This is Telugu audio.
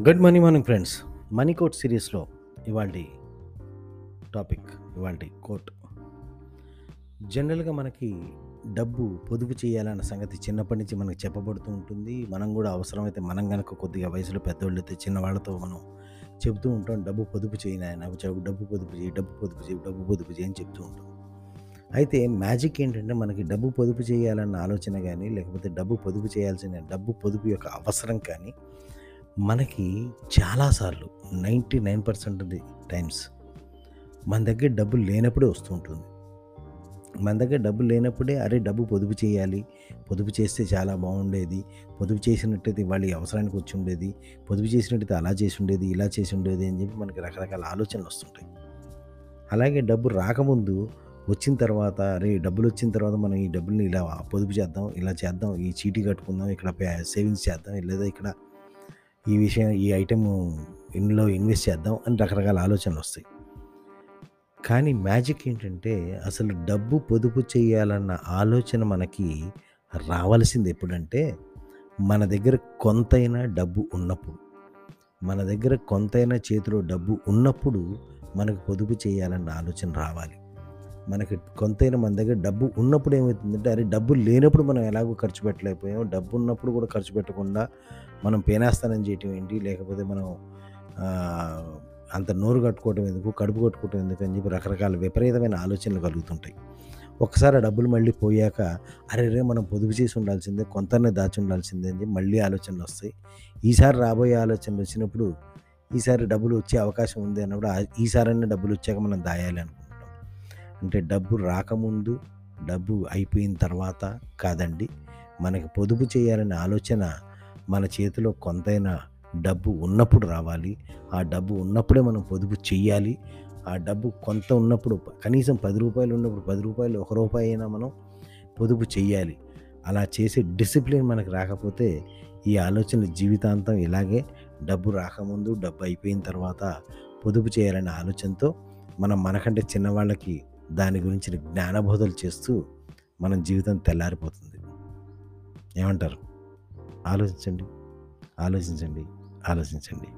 Good morning morning friends money quote సిరీస్లో ఇవాళ టాపిక్ ఇవాళ కోట్ జనరల్గా మనకి డబ్బు పొదుపు చేయాలన్న సంగతి చిన్నప్పటి నుంచి మనకు చెప్పబడుతూ ఉంటుంది. మనం కూడా అవసరమైతే మనం కనుక కొద్దిగా వయసులో పెద్దోళ్ళు అయితే చిన్నవాళ్ళతో మనం చెబుతూ ఉంటాం డబ్బు పొదుపు చేయని ఆయన డబ్బు పొదుపు చేయి డబ్బు పొదుపు చేయి డబ్బు పొదుపు చేయి అని చెప్తూ ఉంటాం. అయితే మ్యాజిక్ ఏంటంటే మనకి డబ్బు పొదుపు చేయాలన్న ఆలోచన కానీ లేకపోతే డబ్బు పొదుపు చేయాల్సిన డబ్బు పొదుపు యొక్క అవసరం కానీ మనకి చాలాసార్లు నైంటీ నైన్ పర్సెంట్ టైమ్స్ మన దగ్గర డబ్బులు లేనప్పుడే వస్తూ ఉంటుంది. మన దగ్గర డబ్బులు లేనప్పుడే అరే డబ్బు పొదుపు చేయాలి పొదుపు చేస్తే చాలా బాగుండేది పొదుపు చేసినట్టయితే వాళ్ళ అవసరానికి వచ్చి ఉండేది పొదుపు చేసినట్టయితే అలా చేసి ఉండేది ఇలా చేసి ఉండేది అని చెప్పి మనకి రకరకాల ఆలోచనలు వస్తుంటాయి. అలాగే డబ్బు రాకముందు వచ్చిన తర్వాత అరే డబ్బులు వచ్చిన తర్వాత మనం ఈ డబ్బుల్ని ఇలా పొదుపు చేద్దాం ఇలా చేద్దాం ఈ చీటీ కట్టుకుందాం ఇక్కడ సేవింగ్స్ చేద్దాం లేదా ఇక్కడ ఈ విషయం ఈ ఐటెం ఇందులో ఇన్వెస్ట్ చేద్దాం అని రకరకాల ఆలోచనలు వస్తాయి. కానీ మ్యాజిక్ ఏంటంటే అసలు డబ్బు పొదుపు చేయాలన్న ఆలోచన మనకి రావాల్సింది ఎప్పుడంటే మన దగ్గర కొంతైనా డబ్బు ఉన్నప్పుడు. మన దగ్గర కొంతైనా చేతిలో డబ్బు ఉన్నప్పుడు మనకు పొదుపు చేయాలన్న ఆలోచన రావాలి. మనకి కొంతైనా మన దగ్గర డబ్బు ఉన్నప్పుడు ఏమవుతుందంటే అరే డబ్బు లేనప్పుడు మనం ఎలాగో ఖర్చు పెట్టలేకపోయాం. డబ్బు ఉన్నప్పుడు కూడా ఖర్చు పెట్టకుండా మనం పేనాస్తానం చేయటం ఏంటి? లేకపోతే మనం అంత నోరు కట్టుకోవటం ఎందుకు? కడుపు కట్టుకోవటం ఎందుకు? అని చెప్పి రకరకాల విపరీతమైన ఆలోచనలు కలుగుతుంటాయి. ఒకసారి ఆ డబ్బులు మళ్ళీ పోయాక అరే రే మనం పొదుపు చేసి ఉండాల్సిందే కొంతనే దాచి ఉండాల్సిందే అని చెప్పి మళ్ళీ ఆలోచనలు వస్తాయి. ఈసారి రాబోయే ఆలోచనలు వచ్చినప్పుడు ఈసారి డబ్బులు వచ్చే అవకాశం ఉంది అన్నప్పుడు ఈసారి ఈసారైనా డబ్బులు వచ్చాక మనం దాయాలి అనుకుంటాం. అంటే డబ్బు రాకముందు డబ్బు అయిపోయిన తర్వాత కాదండి. మనకి పొదుపు చేయాలనే ఆలోచన మన చేతిలో కొంతైనా డబ్బు ఉన్నప్పుడు రావాలి. ఆ డబ్బు ఉన్నప్పుడే మనం పొదుపు చేయాలి ఆ డబ్బు కొంత ఉన్నప్పుడు కనీసం పది రూపాయలు ఉన్నప్పుడు పది రూపాయలు ఒక రూపాయి అయినా మనం పొదుపు చేయాలి అలా చేసే డిసిప్లిన్ మనకు రాకపోతే ఈ ఆలోచన జీవితాంతం ఇలాగే డబ్బు రాకముందు డబ్బు అయిపోయిన తర్వాత పొదుపు చేయాలనే ఆలోచనతో మనం మనకంటే చిన్నవాళ్ళకి దాని గురించి జ్ఞానబోధలు చేస్తూ మన జీవితం తెల్లారిపోతుంది. ఏమంటారు? ఆలోచించండి. ఆలోచించండి. ఆలోచించండి.